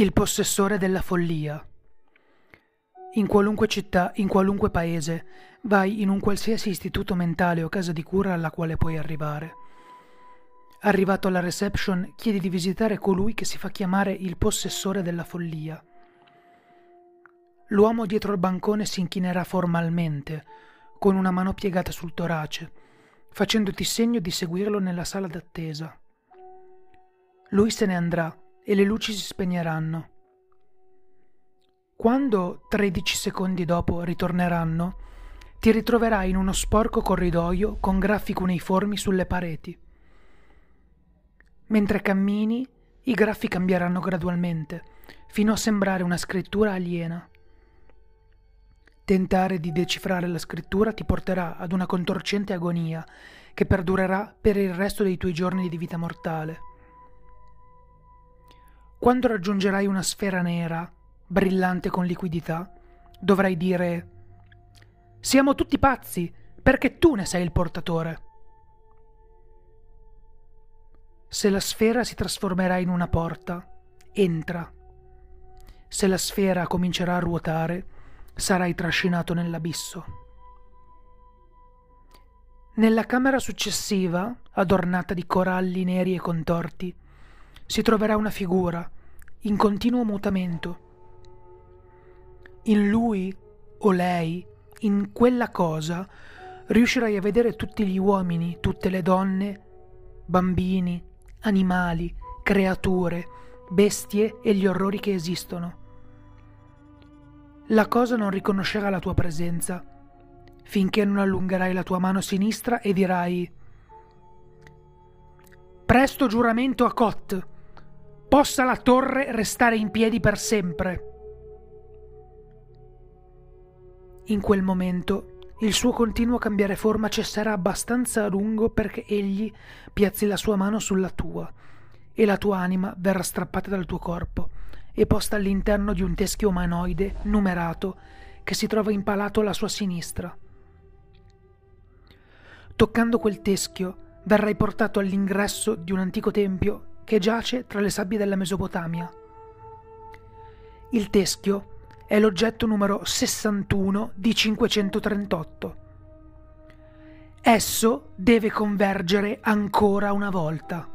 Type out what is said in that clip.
Il possessore della follia. In qualunque città, in qualunque paese, vai in un qualsiasi istituto mentale o casa di cura alla quale puoi arrivare. Arrivato alla reception, chiedi di visitare colui che si fa chiamare il possessore della follia. L'uomo dietro il bancone si inchinerà formalmente, con una mano piegata sul torace, facendoti segno di seguirlo nella sala d'attesa. Lui se ne andrà e le luci si spegneranno. Quando, 13 secondi dopo, ritorneranno, ti ritroverai in uno sporco corridoio con graffi cuneiformi sulle pareti. Mentre cammini, i graffi cambieranno gradualmente, fino a sembrare una scrittura aliena. Tentare di decifrare la scrittura ti porterà ad una contorcente agonia che perdurerà per il resto dei tuoi giorni di vita mortale. Quando raggiungerai una sfera nera, brillante con liquidità, dovrai dire Siamo tutti pazzi, perché tu ne sei il portatore. Se la sfera si trasformerà in una porta, entra. Se la sfera comincerà a ruotare, sarai trascinato nell'abisso. Nella camera successiva, adornata di coralli neri e contorti, si troverà una figura in continuo mutamento. In lui o lei, in quella cosa, riuscirai a vedere tutti gli uomini, tutte le donne, bambini, animali, creature, bestie e gli orrori che esistono. La cosa non riconoscerà la tua presenza finché non allungherai la tua mano sinistra e dirai Presto giuramento a Cot possa la torre restare in piedi per sempre. In quel momento il suo continuo cambiare forma cesserà abbastanza a lungo perché egli piazzi la sua mano sulla tua e la tua anima verrà strappata dal tuo corpo e posta all'interno di un teschio umanoide numerato che si trova impalato alla sua sinistra. Toccando quel teschio verrai portato all'ingresso di un antico tempio che giace tra le sabbie della Mesopotamia. Il teschio è l'oggetto numero 61 di 538. Esso deve convergere ancora una volta.